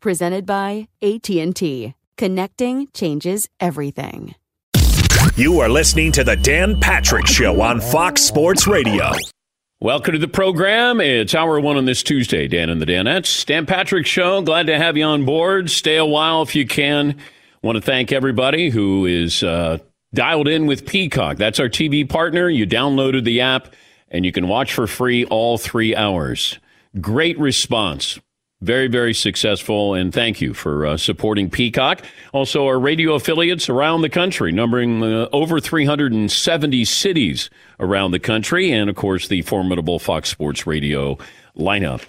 presented by AT&T. Connecting changes everything. You are listening to the Dan Patrick Show on Fox Sports Radio. Welcome to the program. It's hour one on this Tuesday, Dan and the Danettes. Dan Patrick Show. Glad to have you on board. Stay a while if you can. Want to thank everybody who is uh, dialed in with Peacock. That's our TV partner. You downloaded the app and you can watch for free all three hours. Great response. Very, very successful, and thank you for uh, supporting Peacock. Also, our radio affiliates around the country, numbering uh, over 370 cities around the country, and of course, the formidable Fox Sports Radio lineup.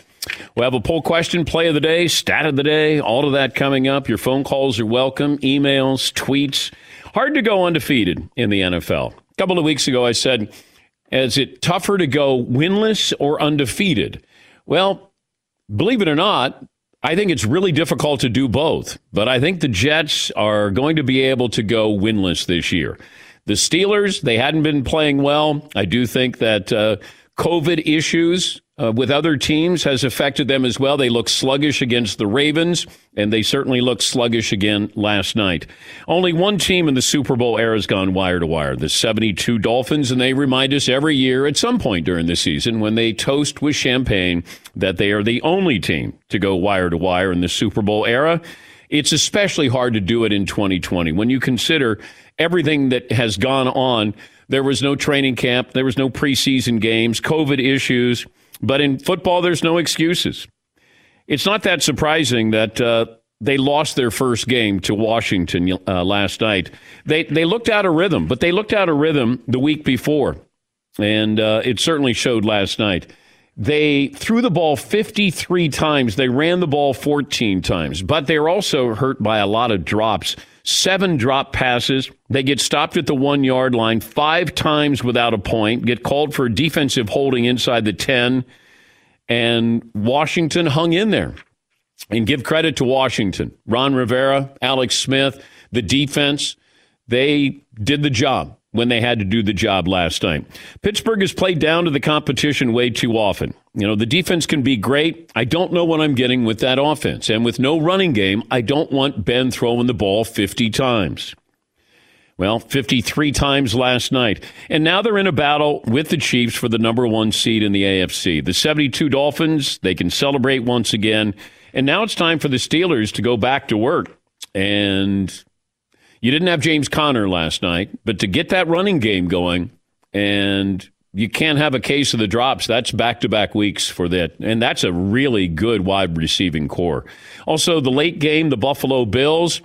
We have a poll question, play of the day, stat of the day, all of that coming up. Your phone calls are welcome, emails, tweets. Hard to go undefeated in the NFL. A couple of weeks ago, I said, is it tougher to go winless or undefeated? Well, believe it or not, I think it's really difficult to do both. But I think the Jets are going to be able to go winless this year. The Steelers, they hadn't been playing well. I do think that uh, COVID issues uh, with other teams has affected them as well. They look sluggish against the Ravens, and they certainly looked sluggish again last night. Only one team in the Super Bowl era has gone wire to wire, the 72 Dolphins, and they remind us every year at some point during the season when they toast with champagne that they are the only team to go wire to wire in the Super Bowl era. It's especially hard to do it in 2020 when you consider everything that has gone on. There was no training camp, there was no preseason games, COVID issues but in football, there's no excuses. It's not that surprising that uh, they lost their first game to Washington uh, last night. They they looked out of rhythm, but they looked out of rhythm the week before, and uh, it certainly showed last night. They threw the ball 53 times. They ran the ball 14 times, but they were also hurt by a lot of drops. Seven drop passes. They get stopped at the one yard line five times without a point, get called for defensive holding inside the 10, and Washington hung in there. And give credit to Washington. Ron Rivera, Alex Smith, the defense, they did the job when they had to do the job last night. Pittsburgh has played down to the competition way too often. You know, the defense can be great. I don't know what I'm getting with that offense. And with no running game, I don't want Ben throwing the ball 50 times. Well, 53 times last night. And now they're in a battle with the Chiefs for the number one seed in the AFC. The 72 Dolphins, they can celebrate once again. And now it's time for the Steelers to go back to work. And you didn't have James Conner last night, but to get that running game going, and you can't have a case of the drops. That's back to back weeks for that. And that's a really good wide receiving corps. Also, the late game, the Buffalo Bills.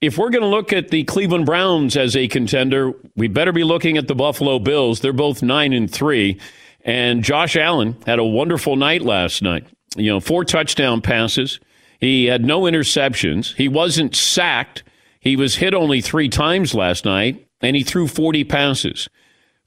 If we're going to look at the Cleveland Browns as a contender, we better be looking at the Buffalo Bills. They're both nine and three. And Josh Allen had a wonderful night last night. You know, four touchdown passes. He had no interceptions. He wasn't sacked. He was hit only three times last night, and he threw 40 passes.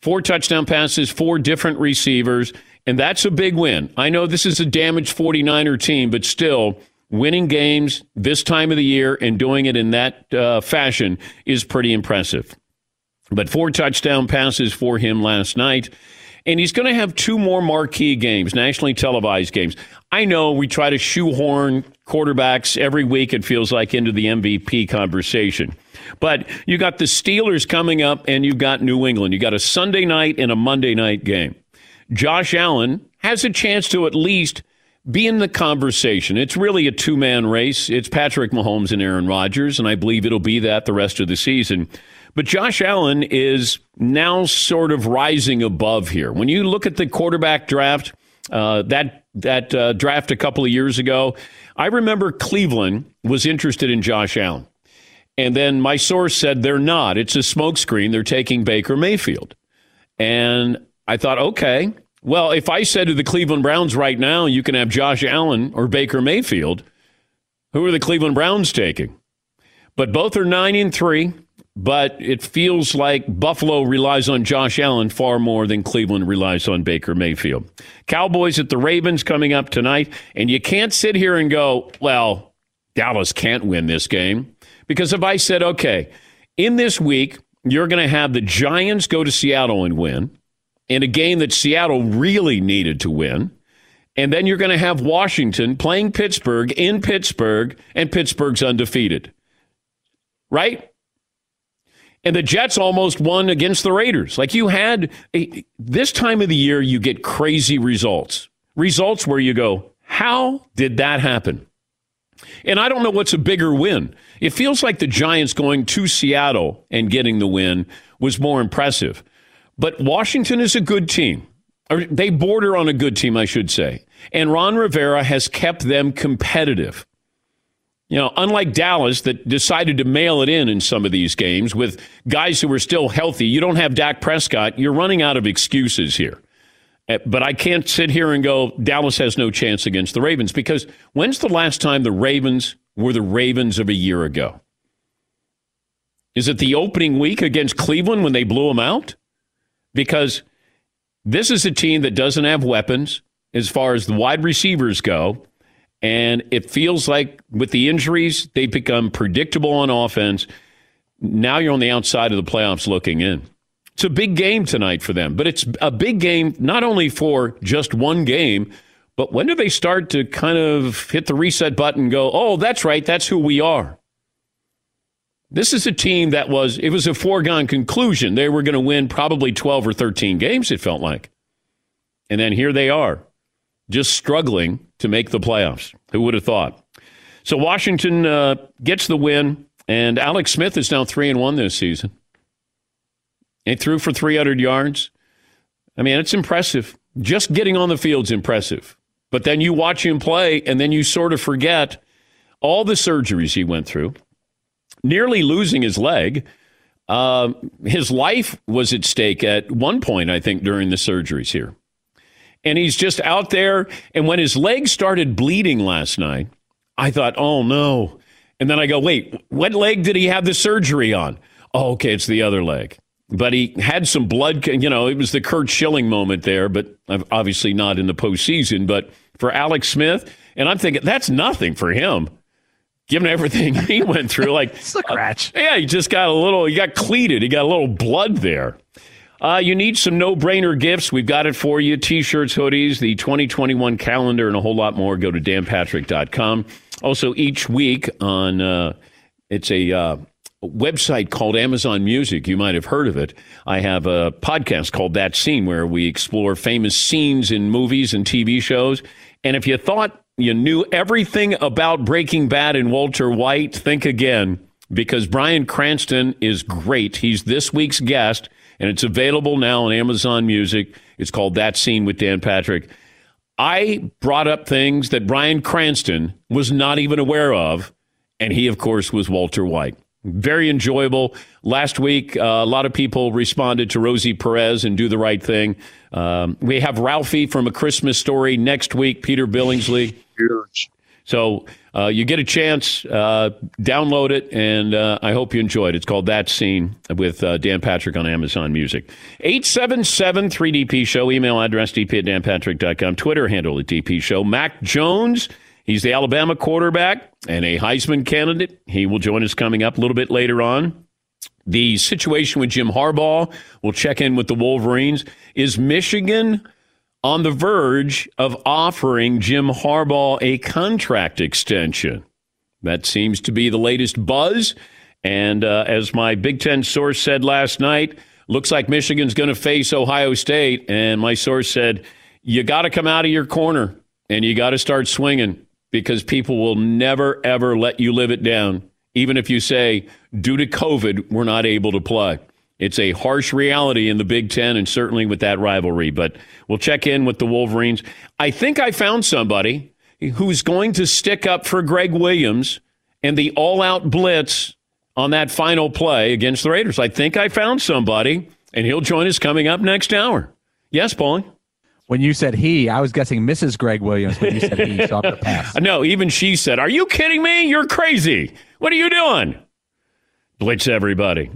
Four touchdown passes, four different receivers, and that's a big win. I know this is a damaged 49er team, but still, winning games this time of the year and doing it in that uh, fashion is pretty impressive. But four touchdown passes for him last night. And he's going to have two more marquee games, nationally televised games. I know we try to shoehorn quarterbacks every week, it feels like, into the MVP conversation. But you got the Steelers coming up, and you've got New England. You got a Sunday night and a Monday night game. Josh Allen has a chance to at least be in the conversation. It's really a two man race. It's Patrick Mahomes and Aaron Rodgers, and I believe it'll be that the rest of the season. But Josh Allen is now sort of rising above here. When you look at the quarterback draft, uh, that that uh, draft a couple of years ago, I remember Cleveland was interested in Josh Allen, and then my source said they're not. It's a smokescreen. They're taking Baker Mayfield, and I thought, okay, well, if I said to the Cleveland Browns right now, you can have Josh Allen or Baker Mayfield, who are the Cleveland Browns taking? But both are nine and three but it feels like Buffalo relies on Josh Allen far more than Cleveland relies on Baker Mayfield. Cowboys at the Ravens coming up tonight, and you can't sit here and go, well, Dallas can't win this game. Because if I said, okay, in this week, you're going to have the Giants go to Seattle and win, in a game that Seattle really needed to win. And then you're going to have Washington playing Pittsburgh in Pittsburgh, and Pittsburgh's undefeated. Right? and the Jets almost won against the Raiders. Like you had a, this time of the year, you get crazy results. Results where you go, how did that happen? And I don't know what's a bigger win. It feels like the Giants going to Seattle and getting the win was more impressive. But Washington is a good team. Or they border on a good team, I should say. And Ron Rivera has kept them competitive. You know, unlike Dallas that decided to mail it in in some of these games with guys who were still healthy, you don't have Dak Prescott. You're running out of excuses here. Eh, but I can't sit here and go, Dallas has no chance against the Ravens because when's the last time the Ravens were the Ravens of a year ago? Is it the opening week against Cleveland when they blew them out? Because this is a team that doesn't have weapons as far as the wide receivers go. And it feels like with the injuries, they've become predictable on offense. Now you're on the outside of the playoffs looking in. It's a big game tonight for them, but it's a big game not only for just one game, but when do they start to kind of hit the reset button and go, oh, that's right, that's who we are? This is a team that was, it was a foregone conclusion. They were going to win probably 12 or 13 games, it felt like. And then here they are just struggling to make the playoffs. Who would have thought? So Washington uh, gets the win, and Alex Smith is now three and one this season. He threw for 300 yards. I mean, it's impressive. Just getting on the field's impressive. But then you watch him play, and then you sort of forget all the surgeries he went through, nearly losing his leg. Uh, his life was at stake at one point, I think, during the surgeries here and he's just out there. And when his leg started bleeding last night, I thought, oh no. And then I go, wait, what leg did he have the surgery on? Oh, okay, it's the other leg. But he had some blood, you know, it was the Curt Schilling moment there, but obviously not in the postseason. But for Alex Smith, and I'm thinking that's nothing for him, given everything he went through. Like, it's a scratch. Uh, yeah, he just got a little, he got cleated, he got a little blood there. Uh, you need some no brainer gifts. We've got it for you t shirts, hoodies, the 2021 calendar, and a whole lot more. Go to danpatrick.com. Also, each week on uh, it's a uh, website called Amazon Music. You might have heard of it. I have a podcast called That Scene where we explore famous scenes in movies and TV shows. And if you thought you knew everything about Breaking Bad and Walter White, think again because Bryan Cranston is great. He's this week's guest, and it's available now on Amazon Music. It's called That Scene with Dan Patrick. I brought up things that Bryan Cranston was not even aware of, and he, of course, was Walter White. Very enjoyable. Last week, uh, a lot of people responded to Rosie Perez and Do the Right Thing. Um, we have Ralphie from A Christmas Story next week, Peter Billingsley. Huge. So uh, you get a chance, uh, download it, and uh, I hope you enjoy it. It's called That Scene with uh, Dan Patrick on Amazon Music. 877 3DP Show, email address dp at danpatrick.com, Twitter handle at DP Show. Mac Jones, he's the Alabama quarterback and a Heisman candidate. He will join us coming up a little bit later on. The situation with Jim Harbaugh, we'll check in with the Wolverines. Is Michigan on the verge of offering Jim Harbaugh a contract extension. That seems to be the latest buzz. And uh, as my Big Ten source said last night, looks like Michigan's going to face Ohio State. And my source said, you got to come out of your corner and you got to start swinging because people will never, ever let you live it down. Even if you say, due to COVID, we're not able to play. It's a harsh reality in the Big Ten and certainly with that rivalry. But we'll check in with the Wolverines. I think I found somebody who's going to stick up for Gregg Williams and the all out blitz on that final play against the Raiders. I think I found somebody, and he'll join us coming up next hour. Yes, Paulie? When you said he, I was guessing Mrs. Gregg Williams, but you said he, so I'm pass. No, even she said, Are you kidding me? You're crazy. What are you doing? Blitz everybody.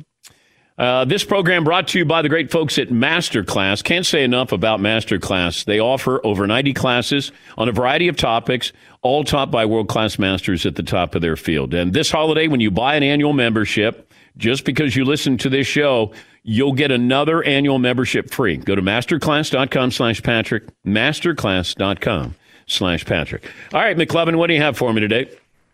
Uh, this program brought to you by the great folks at Masterclass. Can't say enough about Masterclass. They offer over 90 classes on a variety of topics, all taught by world class masters at the top of their field. And this holiday, when you buy an annual membership, just because you listen to this show, you'll get another annual membership free. Go to masterclass.com slash Patrick, masterclass.com slash Patrick. All right, McLovin, what do you have for me today?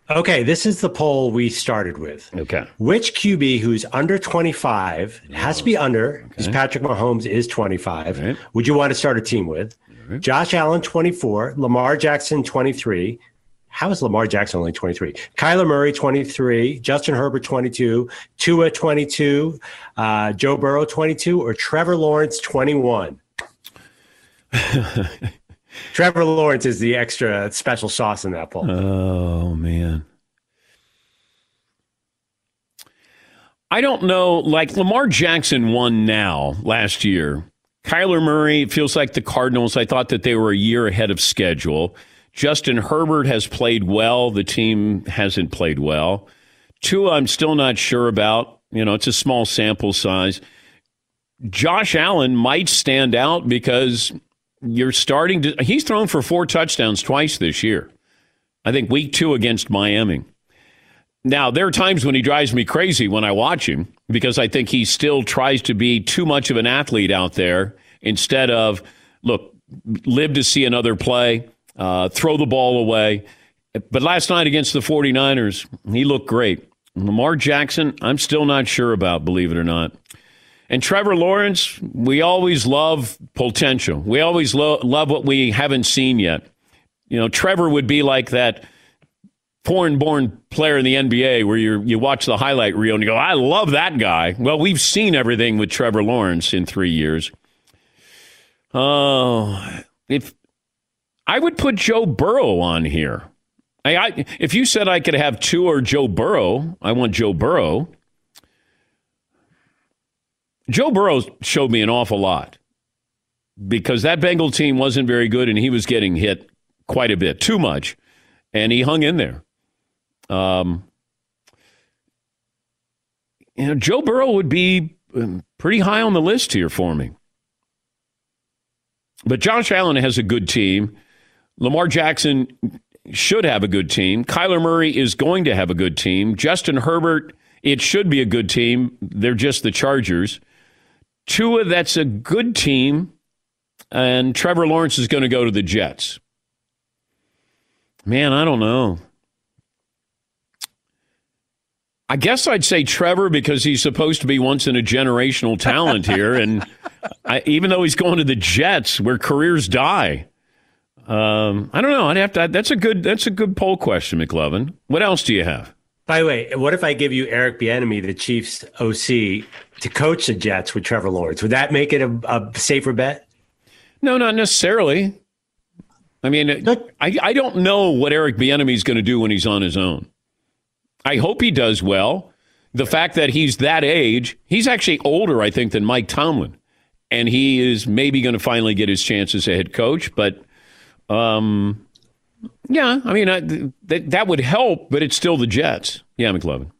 Okay, this is the poll we started with. Okay. Which QB who's under 25 has to be under because okay. Patrick Mahomes is 25. Right. Would you want to start a team with? Right. Josh Allen 24, Lamar Jackson 23. How is Lamar Jackson only 23? Kyler Murray 23, Justin Herbert 22, Tua 22, uh, Joe Burrow 22, or Trevor Lawrence 21? Trevor Lawrence is the extra special sauce in that poll. Oh man. I don't know. Like Lamar Jackson won now last year. Kyler Murray feels like the Cardinals. I thought that they were a year ahead of schedule. Justin Herbert has played well. The team hasn't played well. Tua, I'm still not sure about. You know, it's a small sample size. Josh Allen might stand out because you're starting to. He's thrown for four touchdowns twice this year. I think week two against Miami. Now, there are times when he drives me crazy when I watch him because I think he still tries to be too much of an athlete out there instead of, look, live to see another play, uh, throw the ball away. But last night against the 49ers, he looked great. Lamar Jackson, I'm still not sure about, believe it or not. And Trevor Lawrence, we always love potential. We always lo- love what we haven't seen yet. You know, Trevor would be like that foreign born player in the NBA where you you watch the highlight reel and you go, I love that guy. Well, we've seen everything with Trevor Lawrence in three years. Oh, if I would put Joe Burrow on here. I, I, if you said I could have Tua or Joe Burrow, I want Joe Burrow. Joe Burrow showed me an awful lot because that Bengal team wasn't very good and he was getting hit quite a bit, too much, and he hung in there. Um, you know, Joe Burrow would be um, pretty high on the list here for me. But Josh Allen has a good team. Lamar Jackson should have a good team. Kyler Murray is going to have a good team. Justin Herbert, it should be a good team. They're just the Chargers. Tua, that's a good team, and Trevor Lawrence is going to go to the Jets. Man, I don't know. I guess I'd say Trevor because he's supposed to be once in a generational talent here, and I, even though he's going to the Jets, where careers die, Um, I don't know. I'd have to. That's a good. That's a good poll question, McLovin. What else do you have? By the way, what if I give you Eric Bieniemy, the Chiefs OC, to coach the Jets with Trevor Lawrence? Would that make it a, a safer bet? No, not necessarily. I mean, I, I don't know what Eric Bieniemy is going to do when he's on his own. I hope he does well. The fact that he's that age, he's actually older, I think, than Mike Tomlin, and he is maybe going to finally get his chance as a head coach. But, um, yeah, I mean, I, that that would help, but it's still the Jets. Yeah, McLovin.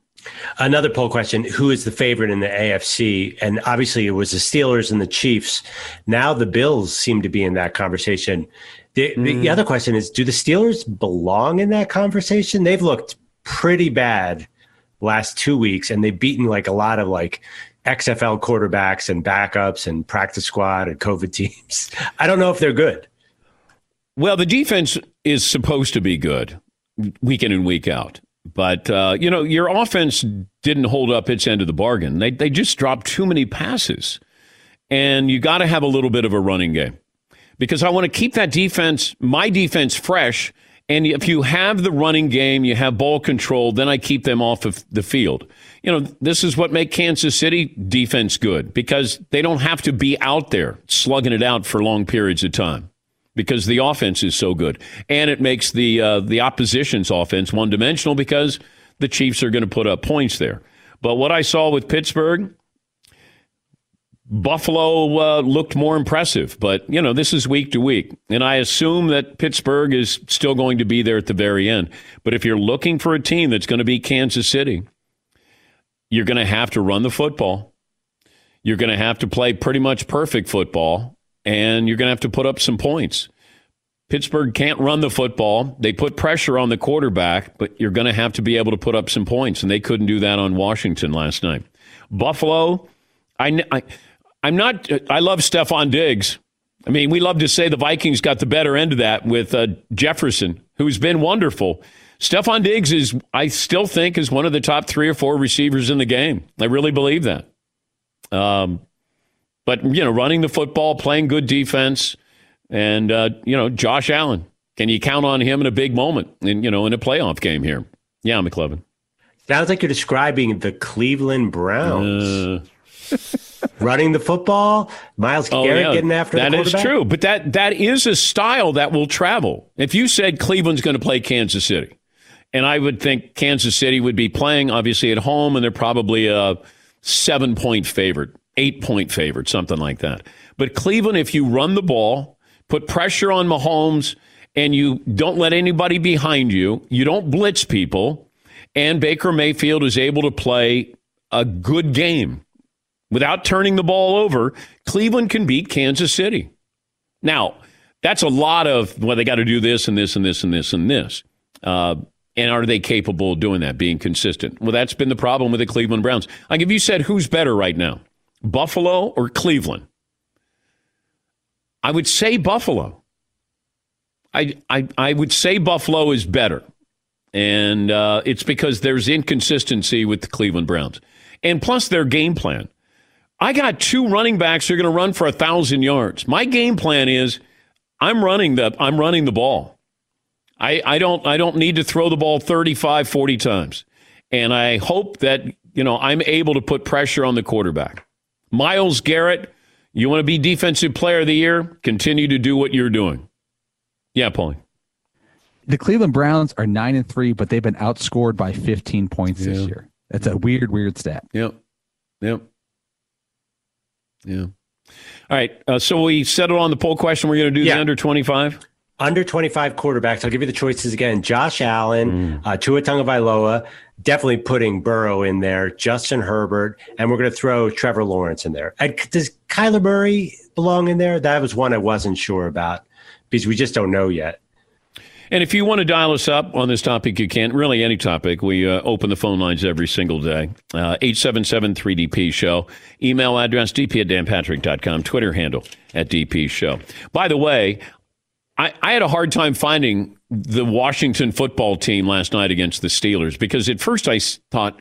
Another poll question: Who is the favorite in the AFC? And obviously, it was the Steelers and the Chiefs. Now the Bills seem to be in that conversation. The, mm. the other question is: Do the Steelers belong in that conversation? They've looked pretty bad last two weeks, and they've beaten like a lot of like XFL quarterbacks and backups and practice squad and COVID teams. I don't know if they're good. Well, the defense is supposed to be good week in and week out. But, uh, you know, your offense didn't hold up its end of the bargain. They, they just dropped too many passes. And you got to have a little bit of a running game because I want to keep that defense, my defense, fresh. And if you have the running game, you have ball control, then I keep them off of the field. You know, this is what make Kansas City defense good because they don't have to be out there slugging it out for long periods of time because the offense is so good, and it makes the uh, the opposition's offense one dimensional because the Chiefs are going to put up points there. But what I saw with Pittsburgh, Buffalo uh, looked more impressive. But you know, this is week to week, and I assume that Pittsburgh is still going to be there at the very end. But if you're looking for a team that's going to be Kansas City, you're going to have to run the football. You're going to have to play pretty much perfect football and you're going to have to put up some points. Pittsburgh can't run the football. They put pressure on the quarterback, but you're going to have to be able to put up some points, and they couldn't do that on Washington last night. Buffalo, I, I, I'm not. I love Stefon Diggs. I mean, we love to say the Vikings got the better end of that with uh, Jefferson, who's been wonderful. Stefon Diggs is, I still think, is one of the top three or four receivers in the game. I really believe that. Um, but, you know, running the football, playing good defense, and, uh, you know, Josh Allen. Can you count on him in a big moment, in, you know, in a playoff game here? Yeah, McLovin. Sounds like you're describing the Cleveland Browns. Uh, running the football, Myles oh, Garrett yeah, getting after that is true, but that that is a style that will travel. If you said Cleveland's going to play Kansas City, and I would think Kansas City would be playing obviously at home, and they're probably a seven point favorite eight point favorite, something like that. But Cleveland, if you run the ball, put pressure on Mahomes, and you don't let anybody behind you, you don't blitz people, and Baker Mayfield is able to play a good game without turning the ball over, Cleveland can beat Kansas City. Now, that's a lot of, well, they got to do this and this and this and this and this. Uh, and are they capable of doing that, being consistent? Well, that's been the problem with the Cleveland Browns. Like, if you said who's better right now, Buffalo or Cleveland? I would say Buffalo. I, I, I would say Buffalo is better. And uh, it's because there's inconsistency with the Cleveland Browns. And plus their game plan. I got two running backs who are going to run for a thousand yards. My game plan is I'm running the I'm running the ball. I, I don't I don't need to throw the ball 35, 40 times. And I hope that, you know, I'm able to put pressure on the quarterback. Myles Garrett, you want to be defensive player of the year? Continue to do what you're doing. Yeah, Paulie. The Cleveland Browns are nine and three, but they've been outscored by 15 points yeah. this year. That's a weird, weird stat. Yep. Yep. Yeah. All right. Uh, so we settled on the poll question. We're going to do yeah. the under 25? Under 25 quarterbacks. I'll give you the choices again. Josh Allen, mm. uh, Tua Tagovailoa, definitely putting Burrow in there, Justin Herbert, and we're going to throw Trevor Lawrence in there. And does Kyler Murray belong in there? That was one I wasn't sure about because we just don't know yet. And if you want to dial us up on this topic, you can't Really, any topic. We uh, open the phone lines every single day. Uh, 877 3DP Show. Email address dp at danpatrick.com. Twitter handle at DP Show. By the way, I, I had a hard time finding the Washington football team last night against the Steelers because at first I thought,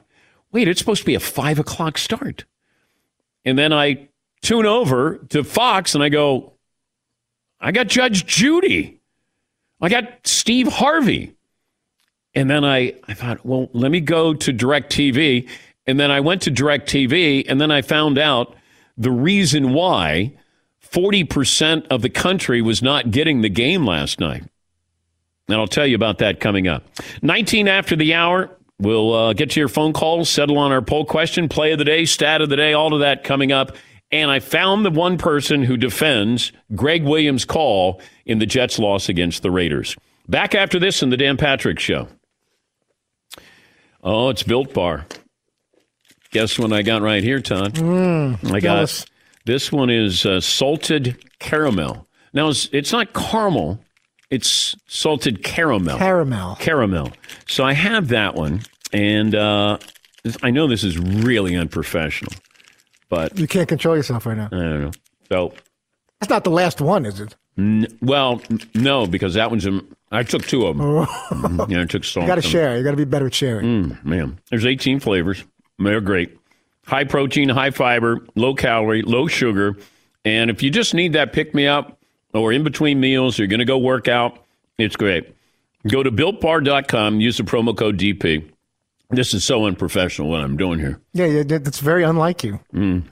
wait, it's supposed to be a five o'clock start. And then I tune over to Fox and I go, I got Judge Judy. I got Steve Harvey. And then I, I thought, well, let me go to DirecTV. And then I went to DirecTV, and then I found out the reason why 40% of the country was not getting the game last night. And I'll tell you about that coming up. 19 after the hour, we'll uh, get to your phone calls, settle on our poll question, play of the day, stat of the day, all of that coming up. And I found the one person who defends Gregg Williams' call in the Jets' loss against the Raiders. Back after this in the Dan Patrick Show. Oh, it's Built Bar. Guess what I got right here, Todd? Mm, I got this one is uh, salted caramel. Now it's, it's not caramel; it's salted caramel. Caramel. Caramel. So I have that one, and uh, I know this is really unprofessional, but You can't control yourself right now. I don't know. So That's not the last one, is it? N- well, n- no, because that one's. Um, I took two of them. Mhm. yeah, I took salt. You got to share. You got to be better at sharing. Mm, man, there's 18 flavors. They're great. High protein, high fiber, low calorie, low sugar. And if you just need that pick me up or in between meals, you're going to go work out, it's great. Go to builtbar.com, use the promo code DP. This is so unprofessional what I'm doing here. Yeah, yeah, that's very unlike you. Mm.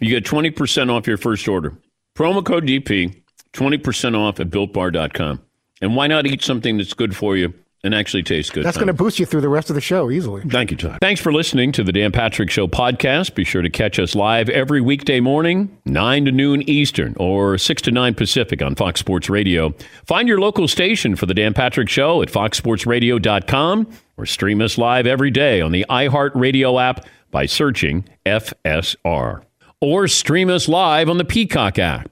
You get 20% off your first order. Promo code DP, 20% off at builtbar.com. And why not eat something that's good for you and actually tastes good? That's going to boost you through the rest of the show easily. Thank you, Todd. Thanks for listening to the Dan Patrick Show podcast. Be sure to catch us live every weekday morning, 9 to noon Eastern or 6 to 9 Pacific on Fox Sports Radio. Find your local station for the Dan Patrick Show at foxsportsradio.com or stream us live every day on the iHeartRadio app by searching FSR. Or stream us live on the Peacock app.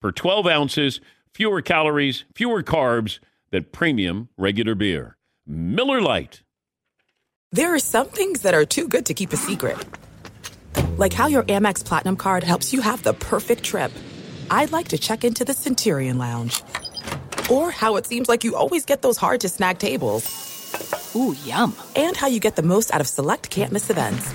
per 12 ounces, fewer calories, fewer carbs than premium regular beer. Miller Lite. There are some things that are too good to keep a secret. Like how your Amex Platinum card helps you have the perfect trip. I'd like to check into the Centurion Lounge. Or how it seems like you always get those hard to snag tables. Ooh, yum. And how you get the most out of select can't miss events.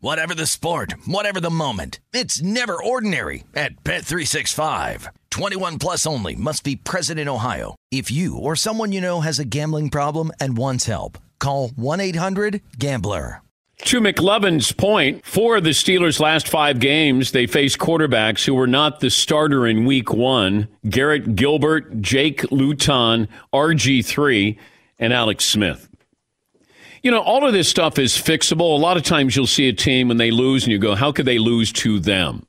Whatever the sport, whatever the moment. It's never ordinary at Bet365. 21 plus only must be present in Ohio. If you or someone you know has a gambling problem and wants help, Call 1 800 GAMBLER. To McLovin's point, four of the Steelers' last five games, they faced quarterbacks who were not the starter in week one Garrett Gilbert, Jake Luton, RG3, and Alex Smith. You know, all of this stuff is fixable. A lot of times you'll see a team when they lose and you go, how could they lose to them?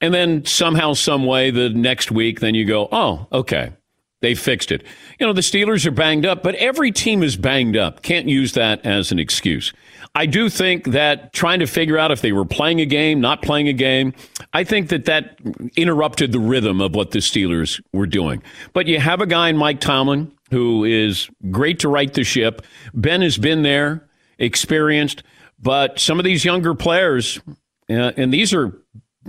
And then somehow, some way, the next week, then you go, oh, okay, they fixed it. You know, the Steelers are banged up, but every team is banged up. Can't use that as an excuse. I do think that trying to figure out if they were playing a game, not playing a game, I think that that interrupted the rhythm of what the Steelers were doing. But you have a guy in Mike Tomlin who is great to right the ship. Ben has been there, experienced, but some of these younger players, uh, and these are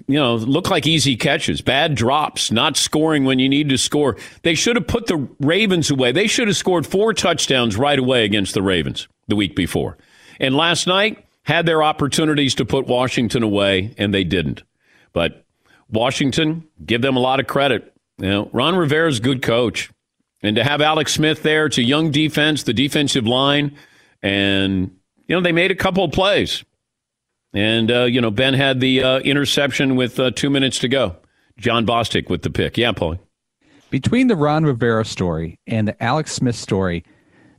you know, look like easy catches, bad drops, not scoring when you need to score. They should have put the Ravens away. They should have scored four touchdowns right away against the Ravens the week before. And last night had their opportunities to put Washington away, and they didn't. But Washington, give them a lot of credit. You know, Ron Rivera's a good coach. And to have Alex Smith there, it's a young defense, the defensive line, and, you know, they made a couple of plays. And, uh, you know, Ben had the uh, interception with uh, two minutes to go. Jon Bostic with the pick. Yeah, Paul. Between the Ron Rivera story and the Alex Smith story,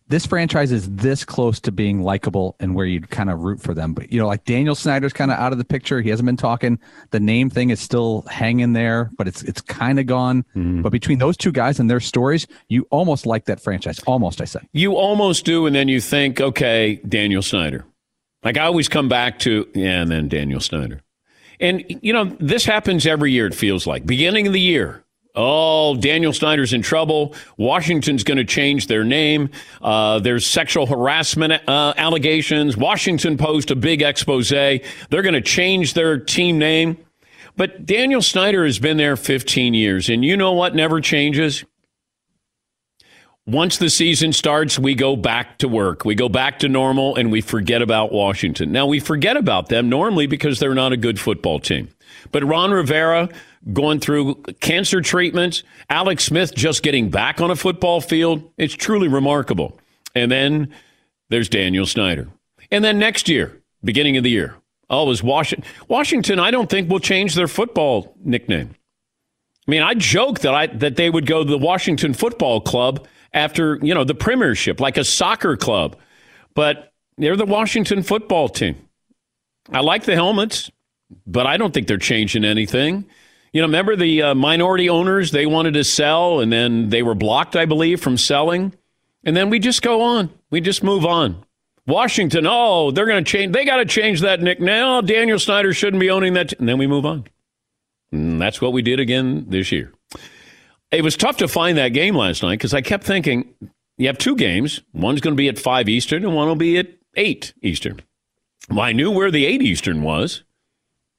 this franchise is this close to being likable and where you'd kind of root for them. But, you know, like Daniel Snyder's kind of out of the picture. He hasn't been talking. The name thing is still hanging there, but it's it's kind of gone. Mm. But between those two guys and their stories, you almost like that franchise. Almost, I say. You almost do. And then you think, okay, Daniel Snyder like I always come back to, yeah, and then Daniel Snyder. And, you know, this happens every year, it feels like. Beginning of the year, Oh, Daniel Snyder's in trouble. Washington's going to change their name. Uh, there's sexual harassment uh, allegations. Washington Post a big expose. They're going to change their team name. But Daniel Snyder has been there 15 years. And you know what never changes? Once the season starts, we go back to work. We go back to normal and we forget about Washington. Now, we forget about them normally because they're not a good football team. But Ron Rivera going through cancer treatments, Alex Smith just getting back on a football field, it's truly remarkable. And then there's Daniel Snyder. And then next year, beginning of the year, oh, was Washington. Washington, I don't think will change their football nickname. I mean, I joke that I that they would go to the Washington Football Club after, you know, the premiership, like a soccer club. But they're the Washington football team. I like the helmets, but I don't think they're changing anything. You know, remember the uh, minority owners, they wanted to sell and then they were blocked, I believe, from selling. And then we just go on. We just move on. Washington, oh, they're going to change. They got to change that nickname. Oh, Daniel Snyder shouldn't be owning that. T-. And then we move on. And that's what we did again this year. It was tough to find that game last night because I kept thinking you have two games. One's going to be at 5 Eastern and one will be at 8 Eastern. Well, I knew where the 8 Eastern was.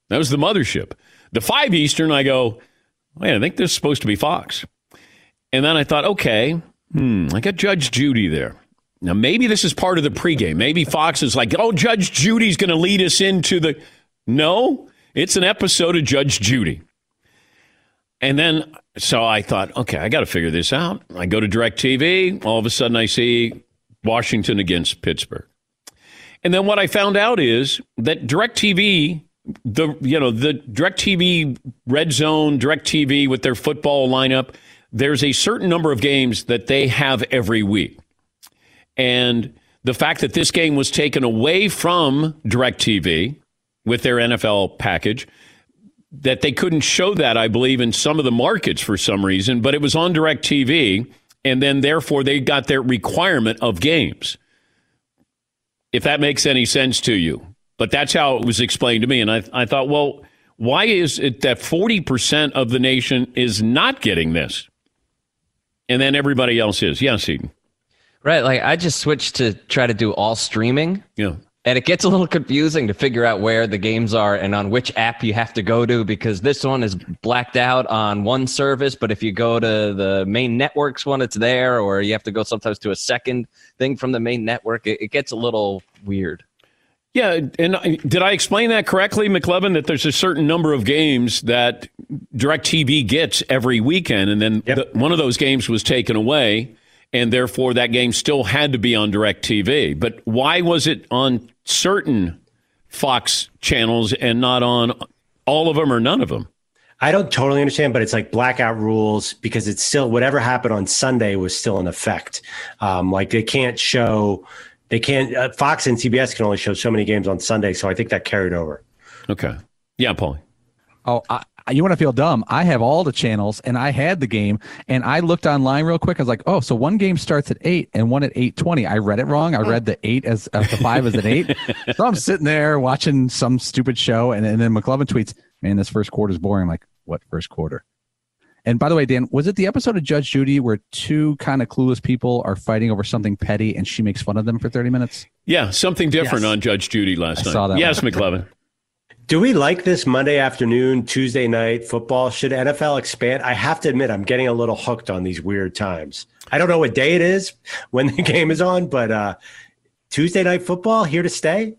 That was the mothership. The 5 Eastern, I go, wait, I think this is supposed to be Fox. And then I thought, okay, hmm, I got Judge Judy there. Now, maybe this is part of the pregame. Maybe Fox is like, oh, Judge Judy's going to lead us into the. No, it's an episode of Judge Judy. And then, so I thought, okay, I got to figure this out. I go to DirecTV. All of a sudden, I see Washington against Pittsburgh. And then what I found out is that DirecTV, the you know the DirecTV Red Zone, DirecTV with their football lineup, there's a certain number of games that they have every week, and the fact that this game was taken away from DirecTV with their NFL package that they couldn't show that, I believe, in some of the markets for some reason, but it was on DirecTV, and then therefore they got their requirement of games. If that makes any sense to you. But that's how it was explained to me. And I, I thought, well, why is it that 40% of the nation is not getting this? And then everybody else is. Yes, Eden. Right. Like I just switched to try to do all streaming. Yeah. And it gets a little confusing to figure out where the games are and on which app you have to go to because this one is blacked out on one service, but if you go to the main networks one, it's there, or you have to go sometimes to a second thing from the main network. It, it gets a little weird. Yeah, and did I explain that correctly, McLovin? That there's a certain number of games that DirecTV gets every weekend, and then yep. the, one of those games was taken away and therefore that game still had to be on DirecTV. But why was it on certain Fox channels and not on all of them or none of them? I don't totally understand, but it's like blackout rules because it's still whatever happened on Sunday was still in effect. Um, like they can't show, they can't. Uh, Fox and CBS can only show so many games on Sunday, so I think that carried over. Okay, yeah, Paulie. Oh, I, you want to feel dumb? I have all the channels, and I had the game, and I looked online real quick. I was like, "Oh, so one game starts at eight and one at eight twenty. I read it wrong. I read the eight as uh, the five as an eight. so I'm sitting there watching some stupid show, and, and then McLovin tweets, "Man, this first quarter is boring." I'm like, "What first quarter?" And by the way, Dan, was it the episode of Judge Judy where two kind of clueless people are fighting over something petty, and she makes fun of them for thirty minutes? Yeah, something different Yes. on Judge Judy last I night. saw that yes, one. McLovin. Do we like this Monday afternoon, Tuesday night football? Should NFL expand? I have to admit, I'm getting a little hooked on these weird times. I don't know what day it is when the game is on, but uh, Tuesday night football here to stay.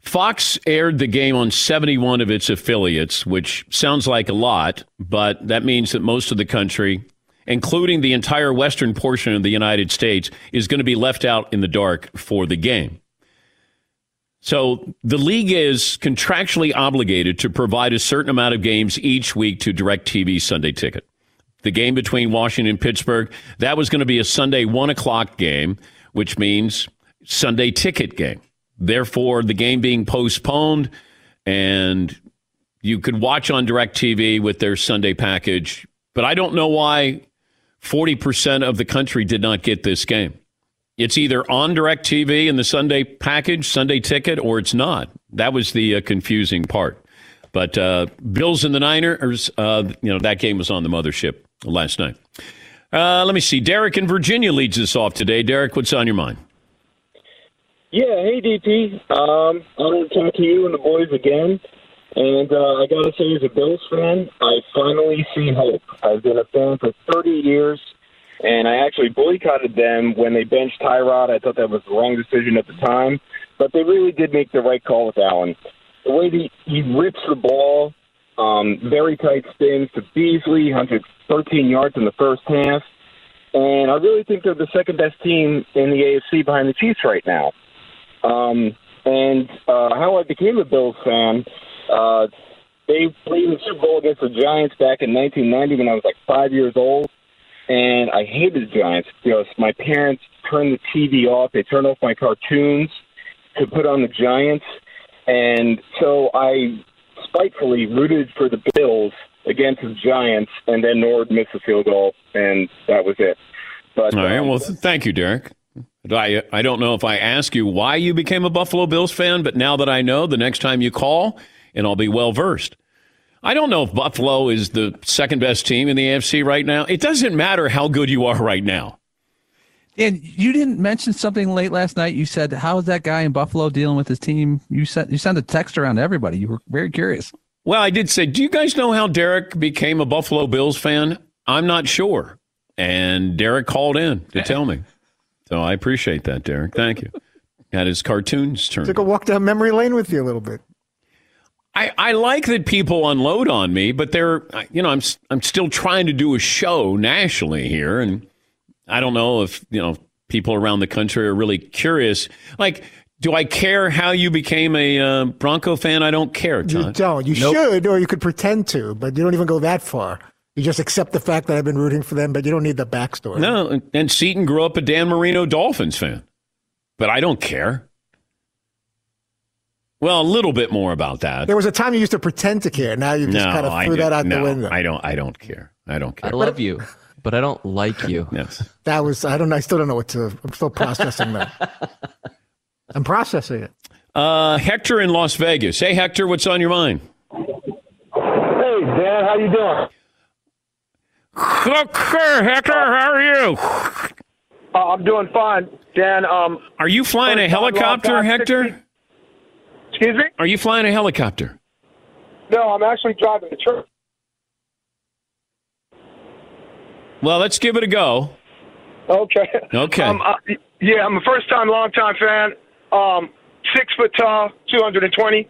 Fox aired the game on 71 of its affiliates, which sounds like a lot, but that means that most of the country, including the entire western portion of the United States, is going to be left out in the dark for the game. So the league is contractually obligated to provide a certain amount of games each week to DirecTV Sunday Ticket. The game between Washington and Pittsburgh, that was going to be a Sunday one o'clock game, which means Sunday ticket game. Therefore, the game being postponed, and you could watch on DirecTV with their Sunday package. But I don't know why 40% of the country did not get this game. It's either on DirecTV in the Sunday package, Sunday ticket, or it's not. That was the uh, confusing part. But uh, Bills and the Niners, uh, you know, that game was on the mothership last night. Uh, let me see. Derek in Virginia leads us off today. Derek, what's on your mind? Yeah, hey DP. Um, want to talk to you and the boys again. And uh, I got to say, as a Bills fan, I finally see hope. I've been a fan for 30 years, and I actually boycotted them when they benched Tyrod. I thought that was the wrong decision at the time, but they really did make the right call with Allen. The way he, he rips the ball, um, very tight spins to Beasley, 113 yards in the first half. And I really think they're the second best team in the AFC behind the Chiefs right now. Um, and uh, how I became a Bills fan, uh, they played the Super Bowl against the Giants back in 1990 when I was like five years old. And I hated the Giants because my parents turned the TV off. They turned off my cartoons to put on the Giants. And so I spitefully rooted for the Bills against the Giants, and then Nord missed the field goal, and that was it. But All right. um, Well, thank you, Derek. I, I don't know if I ask you why you became a Buffalo Bills fan, but now that I know, the next time you call, and I'll be well versed. I don't know if Buffalo is the second best team in the AFC right now. It doesn't matter how good you are right now. And you didn't mention something late last night. You said, "How is that guy in Buffalo dealing with his team?" You sent you sent a text around to everybody. You were very curious. Well, I did say, do you guys know how Derek became a Buffalo Bills fan? I'm not sure. And Derek called in to tell me. So I appreciate that, Derek. Thank you. Had his cartoons turned. Took a walk down memory lane with you a little bit. I, I like that people unload on me, but they're you know I'm s- I'm still trying to do a show nationally here, and I don't know if you know people around the country are really curious. Like, do I care how you became a uh, Bronco fan? I don't care, You don't. You Nope. should, or you could pretend to, but you don't even go that far. You just accept the fact that I've been rooting for them, but you don't need the backstory. No, and- and Seton grew up a Dan Marino Dolphins fan, but I don't care. Well, a little bit more about that. There was a time you used to pretend to care. Now you just no, kind of threw that out no, the window. I don't. I don't care. I don't care. I love you, but I don't like you. Yes. That was I don't. I still don't know what to. I'm still processing that. I'm processing it. Uh, Hector in Las Vegas. Hey, Hector, what's on your mind? Hey, Dan, how you doing? Okay, Hector, how are you? Uh, I'm doing fine, Dan. Um, Are you flying a First time, long helicopter, time, Hector? 60 Excuse me? Are you flying a helicopter? No, I'm actually driving the truck. Well, let's give it a go. Okay. Okay. Um, uh, yeah, I'm a first time, long time fan. Um, six foot tall, 220.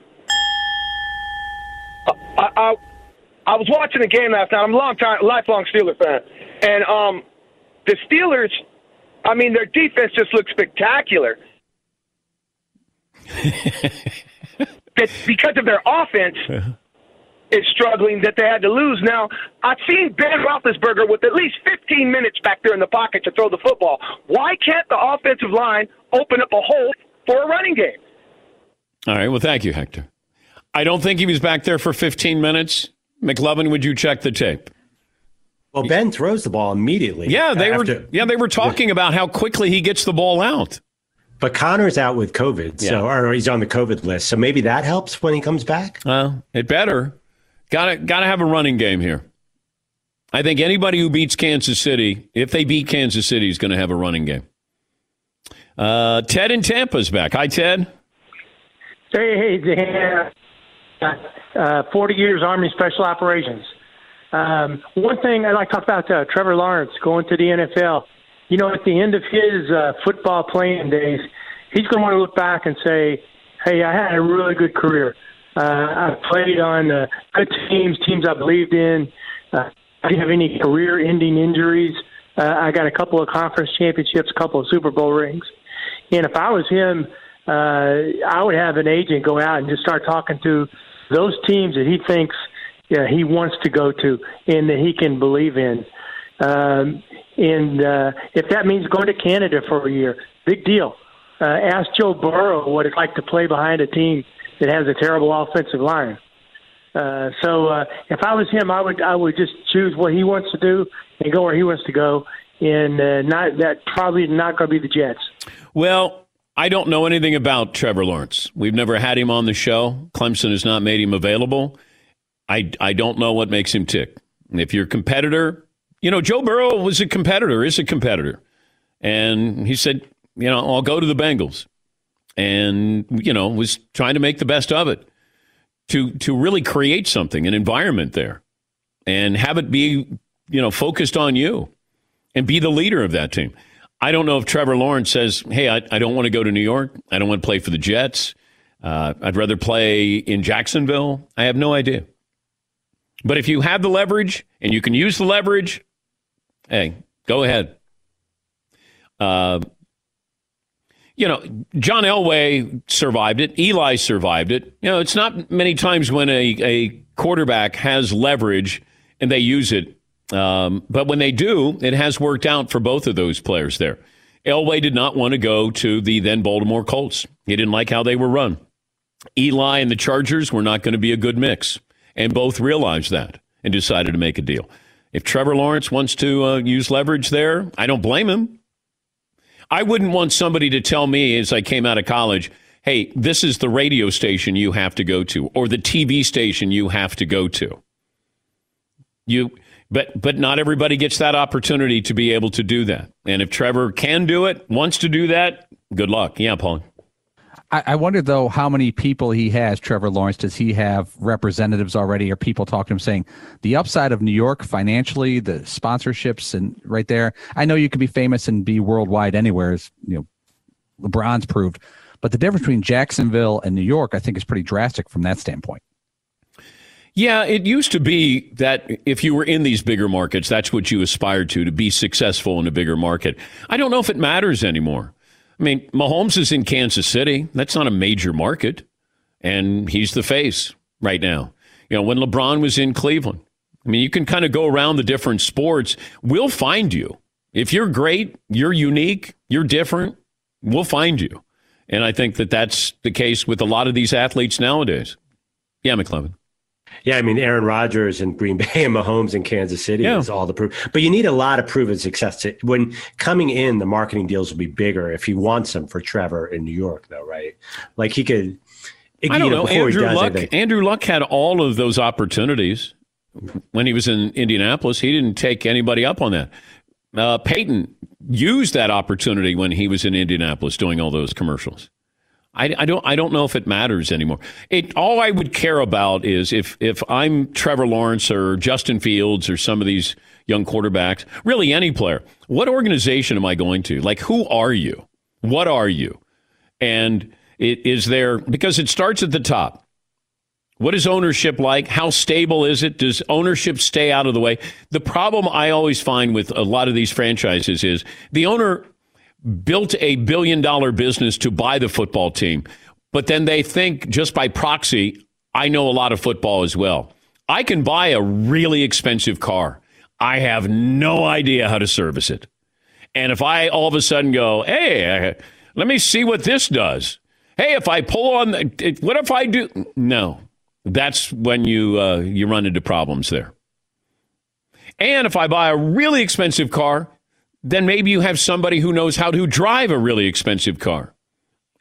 Uh, I, I, I was watching the game last night. I'm a long time, lifelong Steeler fan. And um, the Steelers I mean, their defense just looks spectacular. it's because of their offense is struggling that they had to lose. Now, I've seen Ben Roethlisberger with at least 15 minutes back there in the pocket to throw the football. Why can't the offensive line open up a hole for a running game? All right. Well, thank you, Hector. I don't think he was back there for 15 minutes. McLovin, would you check the tape? Well, Ben throws the ball immediately. Yeah, they after- were. Yeah, they were talking about how quickly he gets the ball out. But Connor's out with COVID, so Yeah. or he's on the COVID list. So maybe that helps when he comes back. Well, it better. Got to got to have a running game here. I think anybody who beats Kansas City, if they beat Kansas City, is going to have a running game. Uh, Ted in Tampa's back. Hi, Ted. Hey, hey, Dan. Uh, 40 years Army Special Operations. Um, one thing I'd like to talk about uh, Trevor Lawrence going to the NFL. You know, at the end of his uh, football playing days, he's going to want to look back and say, hey, I had a really good career. Uh, I played on uh, good teams, teams I believed in. Uh, I didn't have any career ending injuries. Uh, I got a couple of conference championships, a couple of Super Bowl rings. And if I was him, uh, I would have an agent go out and just start talking to those teams that he thinks yeah, he wants to go to and that he can believe in. Um, and uh, if that means going to Canada for a year, big deal. Uh, ask Joe Burrow what it's like to play behind a team that has a terrible offensive line. Uh, so uh, if I was him, I would I would just choose what he wants to do and go where he wants to go, and uh, not that probably not going to be the Jets. Well, I don't know anything about Trevor Lawrence. We've never had him on the show. Clemson has not made him available. I, I don't know what makes him tick. If you're a competitor, you know, Joe Burrow was a competitor, is a competitor. And he said, you know, I'll go to the Bengals. And, you know, was trying to make the best of it to to really create something, an environment there, and have it be, you know, focused on you and be the leader of that team. I don't know if Trevor Lawrence says, "Hey, I, I don't want to go to New York. I don't want to play for the Jets. Uh, I'd rather play in Jacksonville." I have no idea. But if you have the leverage and you can use the leverage, hey, go ahead. Uh, you know, John Elway survived it. Eli survived it. You know, it's not many times when a, a quarterback has leverage and they use it. Um, but when they do, it has worked out for both of those players there. Elway did not want to go to the then Baltimore Colts. He didn't like how they were run. Eli and the Chargers were not going to be a good mix. And both realized that and decided to make a deal. If Trevor Lawrence wants to uh, use leverage there, I don't blame him. I wouldn't want somebody to tell me as I came out of college, hey, this is the radio station you have to go to or the TV station you have to go to. You but but not everybody gets that opportunity to be able to do that. And if Trevor can do it, wants to do that, good luck. Yeah, Paul. I, I wonder though how many people he has. Trevor Lawrence does he have representatives already, or people talking to him saying the upside of New York financially, the sponsorships, and right there. I know you could be famous and be worldwide anywhere, as you know, LeBron's proved. But the difference between Jacksonville and New York, I think, is pretty drastic from that standpoint. Yeah, it used to be that if you were in these bigger markets, that's what you aspired to, to be successful in a bigger market. I don't know if it matters anymore. I mean, Mahomes is in Kansas City. That's not a major market. And he's the face right now. You know, when LeBron was in Cleveland, I mean, you can kind of go around the different sports. We'll find you. If you're great, you're unique, you're different, we'll find you. And I think that that's the case with a lot of these athletes nowadays. Yeah, McLovin. Yeah, I mean Aaron Rodgers and Green Bay and Mahomes in Kansas City Yeah. is all the proof. But you need a lot of proven success to when coming in. The marketing deals will be bigger if he wants them for Trevor in New York, though, right? Like he could. I don't you know. before Andrew Luck. anything. Andrew Luck had all of those opportunities when he was in Indianapolis. He didn't take anybody up on that. Uh, Peyton used that opportunity when he was in Indianapolis doing all those commercials. I, I don't. I don't know if it matters anymore. It all I would care about is if if I'm Trevor Lawrence or Justin Fields or some of these young quarterbacks, really any player. What organization am I going to? Like, who are you? What are you? And it is there because it starts at the top. What is ownership like? How stable is it? Does ownership stay out of the way? The problem I always find with a lot of these franchises is the owner built a billion dollar business to buy the football team, but then they think just by proxy, I know a lot of football as well. I can buy a really expensive car. I have no idea how to service it. And if I all of a sudden go, hey, let me see what this does. Hey, if I pull on, the, what if I do? No, that's when you uh, you run into problems there. And if I buy a really expensive car, then maybe you have somebody who knows how to drive a really expensive car.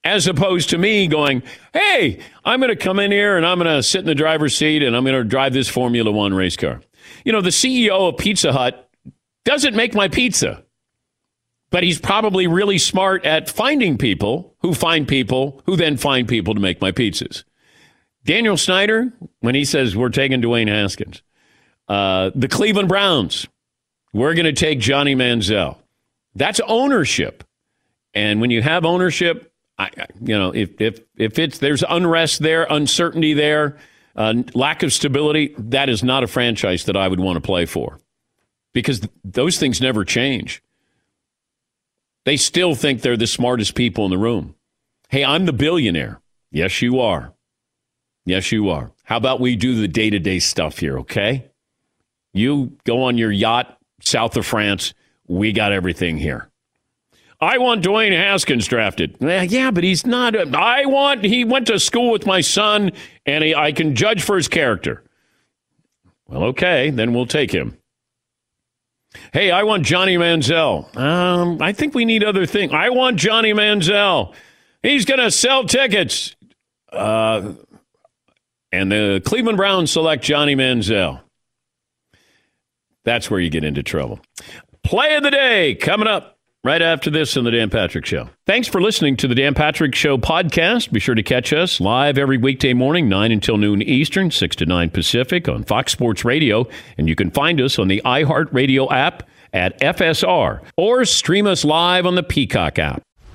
As opposed to me going, hey, I'm going to come in here and I'm going to sit in the driver's seat and I'm going to drive this Formula One race car. You know, the CEO of Pizza Hut doesn't make my pizza, but he's probably really smart at finding people who find people who then find people to make my pizzas. Daniel Snyder, when he says we're taking Dwayne Haskins, uh, the Cleveland Browns, we're going to take Johnny Manziel. That's ownership. And when you have ownership, I, you know, if, if, if it's, there's unrest there, uncertainty there, uh, lack of stability, that is not a franchise that I would want to play for because th- those things never change. They still think they're the smartest people in the room. Hey, I'm the billionaire. Yes, you are. Yes, you are. How about we do the day to day stuff here, okay? You go on your yacht south of France. We got everything here. I want Dwayne Haskins drafted. Yeah, but he's not. I want. He went to school with my son, and he, I can judge for his character. Well, okay, then we'll take him. Hey, I want Johnny Manziel. Um, I think we need other things. I want Johnny Manziel. He's going to sell tickets. Uh, and the Cleveland Browns select Johnny Manziel. That's where you get into trouble. Play of the day coming up right after this on the Dan Patrick Show. Thanks for listening to the Dan Patrick Show podcast. Be sure to catch us live every weekday morning, 9 until noon Eastern, 6 to 9 Pacific on Fox Sports Radio. And you can find us on the iHeartRadio app at FSR or stream us live on the Peacock app.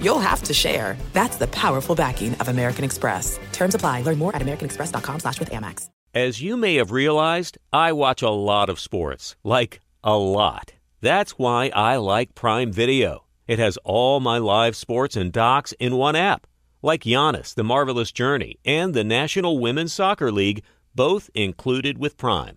you'll have to share. That's the powerful backing of American Express. Terms apply. Learn more at americanexpress.com slash with Amex. As you may have realized, I watch a lot of sports. Like, a lot. That's why I like Prime Video. It has all my live sports and docs in one app. Like Giannis, The Marvelous Journey, and the National Women's Soccer League, both included with Prime.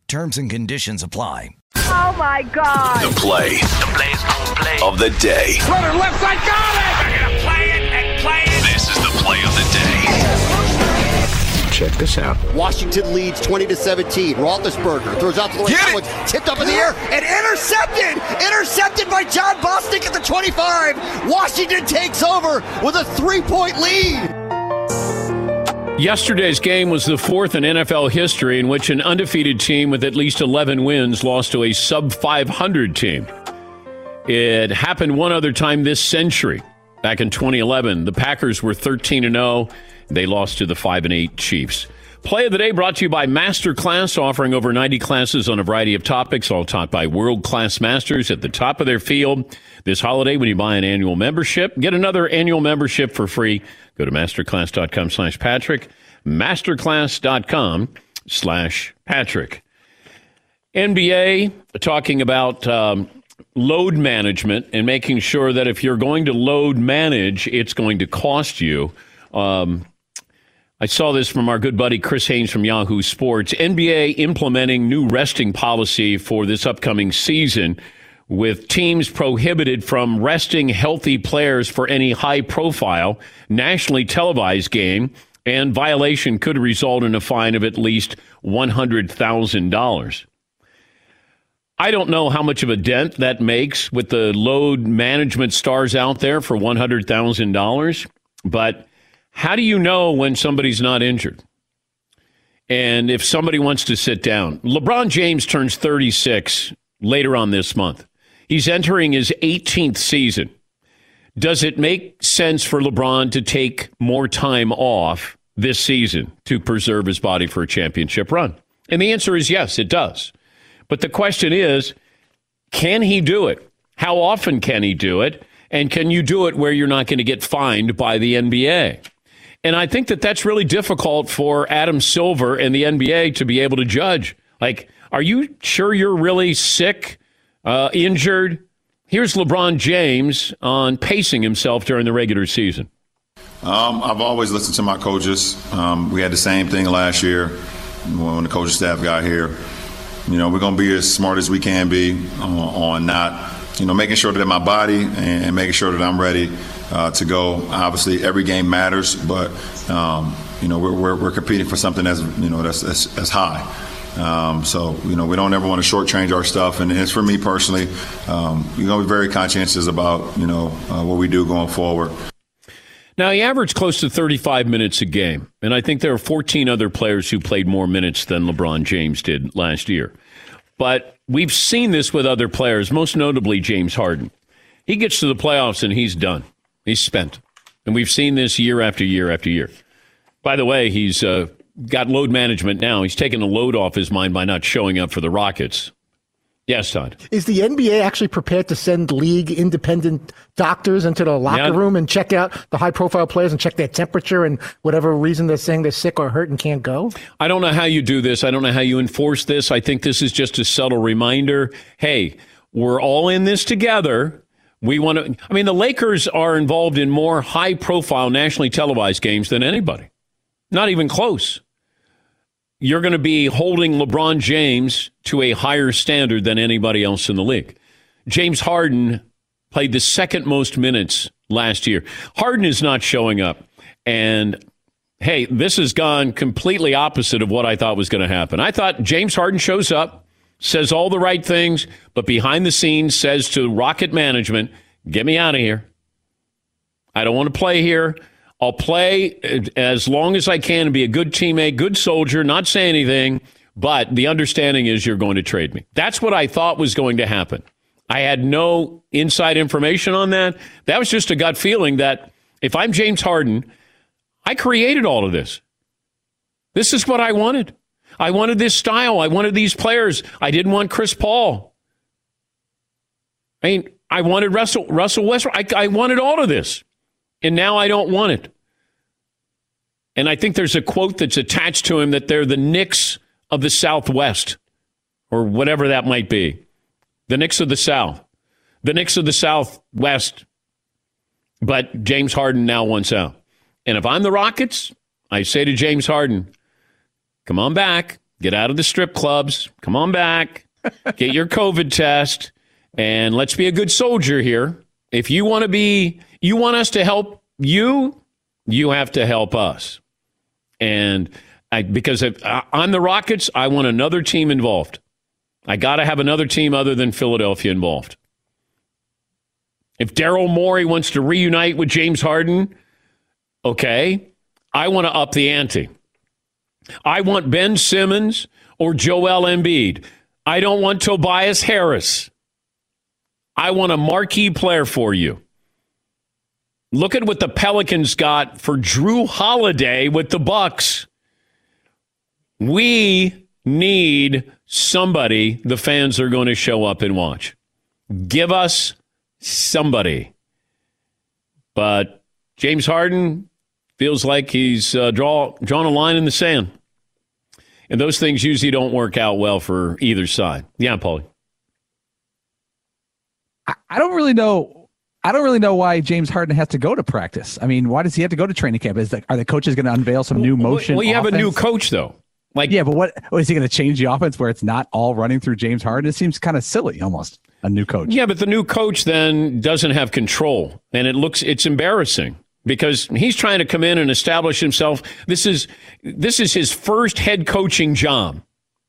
Terms and conditions apply. Oh my God. The play. The play's gonna play. Of the day. Runner left side, got it! They're gonna play it and play it. This is the play of the day. Check this out. Washington leads 20 to 17. Roethlisberger throws out to the right. Tipped up in the air and intercepted. Intercepted by Jon Bostic at the 25. Washington takes over with a three-point lead. Yesterday's game was the fourth in NFL history in which an undefeated team with at least 11 wins lost to a sub 500 team. It happened one other time this century. Back in 2011, the Packers were 13 and 0. They lost to the 5 and 8 Chiefs. Play of the day brought to you by Masterclass, offering over 90 classes on a variety of topics, all taught by world class masters at the top of their field. This holiday, when you buy an annual membership, get another annual membership for free. Go to masterclass.com slash Patrick, masterclass.com slash Patrick. NBA talking about um, load management and making sure that if you're going to load manage, it's going to cost you. Um, I saw this from our good buddy Chris Haynes from Yahoo Sports. NBA implementing new resting policy for this upcoming season with teams prohibited from resting healthy players for any high profile, nationally televised game, and violation could result in a fine of at least $100,000. I don't know how much of a dent that makes with the load management stars out there for $100,000, but how do you know when somebody's not injured? And if somebody wants to sit down, LeBron James turns 36 later on this month. He's entering his 18th season. Does it make sense for LeBron to take more time off this season to preserve his body for a championship run? And the answer is yes, it does. But the question is can he do it? How often can he do it? And can you do it where you're not going to get fined by the NBA? And I think that that's really difficult for Adam Silver and the NBA to be able to judge. Like, are you sure you're really sick? uh, injured. Here's LeBron James on pacing himself during the regular season. Um, I've always listened to my coaches. Um, we had the same thing last year when the coaching staff got here. You know, we're going to be as smart as we can be on, on not, you know, making sure that my body and, making sure that I'm ready uh, to go. Obviously, every game matters, but um, you know, we're, we're, we're, competing for something that's you know that's that's, high. Um, so, you know, we don't ever want to shortchange our stuff. And it's for me personally, um, going to be very conscientious about, you know, uh, what we do going forward. Now, he averaged close to 35 minutes a game. And I think there are 14 other players who played more minutes than LeBron James did last year. But we've seen this with other players, most notably James Harden. He gets to the playoffs and he's done. He's spent. And we've seen this year after year after year. By the way, he's uh, got load management now. He's taken the load off his mind by not showing up for the Rockets. Yes, Todd. Is the NBA actually prepared to send league independent doctors into the locker yeah. room and check out the high profile players and check their temperature and whatever reason they're saying they're sick or hurt and can't go? I don't know how you do this. I don't know how you enforce this. I think this is just a subtle reminder. Hey, we're all in this together. We want to, I mean, the Lakers are involved in more high profile nationally televised games than anybody. Not even close. You're going to be holding LeBron James to a higher standard than anybody else in the league. James Harden played the second most minutes last year. Harden is not showing up. And hey, this has gone completely opposite of what I thought was going to happen. I thought James Harden shows up, says all the right things, but behind the scenes says to Rocket Management, get me out of here. I don't want to play here. I'll play uh, as long as I can and be a good teammate, good soldier, not say anything, but the understanding is you're going to trade me. That's what I thought was going to happen. I had no inside information on that. That was just a gut feeling that if I'm James Harden, I created all of this. This is what I wanted. I wanted this style. I wanted these players. I didn't want Chris Paul. I mean, I wanted Russell Russell Westbrook. I, I wanted all of this and now I don't want it. And I think there's a quote that's attached to him that they're the Knicks of the Southwest, or whatever that might be. The Knicks of the South, the Knicks of the Southwest. But James Harden now wants out. And if I'm the Rockets, I say to James Harden, come on back. Get out of the strip clubs. Come on back. Get your COVID test. And let's be a good soldier here. If you want to be, you want us to help you, you have to help us. And I, because if, uh, I'm the Rockets, I want another team involved. I got to have another team other than Philadelphia involved. If Daryl Morey wants to reunite with James Harden, okay, I want to up the ante. I want Ben Simmons or Joel Embiid. I don't want Tobias Harris. I want a marquee player for you. Look at what the Pelicans got for Jrue Holiday with the Bucks. We need somebody the fans are going to show up and watch. Give us somebody. But James Harden feels like he's uh, draw, drawn a line in the sand. And those things usually don't work out well for either side. Yeah, Paulie. I, don't really know. I don't really know why James Harden has to go to practice. I mean, why does he have to go to training camp? Is the, are the coaches going to unveil some new motion? Well, you have a new coach though. Like, yeah, but what oh, is he going to change the offense where it's not all running through James Harden? It seems kind of silly, almost a new coach. Yeah, but the new coach then doesn't have control, and it looks it's embarrassing because he's trying to come in and establish himself. This is this is his first head coaching job,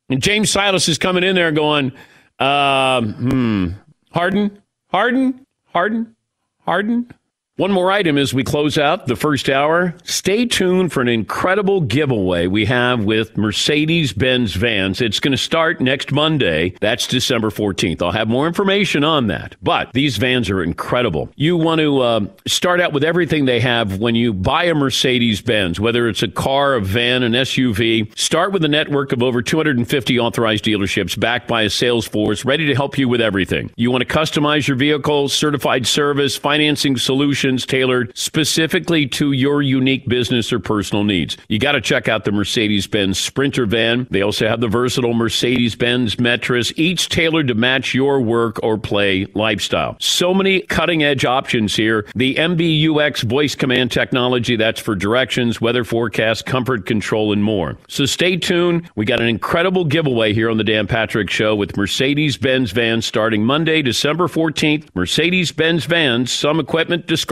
and James Silas is coming in there going, um, "Hmm, Harden, Harden, Harden, Harden." One more item as we close out the first hour. Stay tuned for an incredible giveaway we have with Mercedes Benz vans. It's going to start next Monday. That's December 14th. I'll have more information on that. But these vans are incredible. You want to uh, start out with everything they have when you buy a Mercedes Benz, whether it's a car, a van, an SUV. Start with a network of over 250 authorized dealerships backed by a sales force ready to help you with everything. You want to customize your vehicle, certified service, financing solutions tailored specifically to your unique business or personal needs. You got to check out the Mercedes Benz Sprinter van. They also have the versatile Mercedes Benz Metris, each tailored to match your work or play lifestyle. So many cutting edge options here. The MBUX voice command technology that's for directions, weather forecast, comfort control, and more. So stay tuned. We got an incredible giveaway here on the Dan Patrick Show with Mercedes Benz vans starting Monday, December 14th. Mercedes Benz vans, some equipment described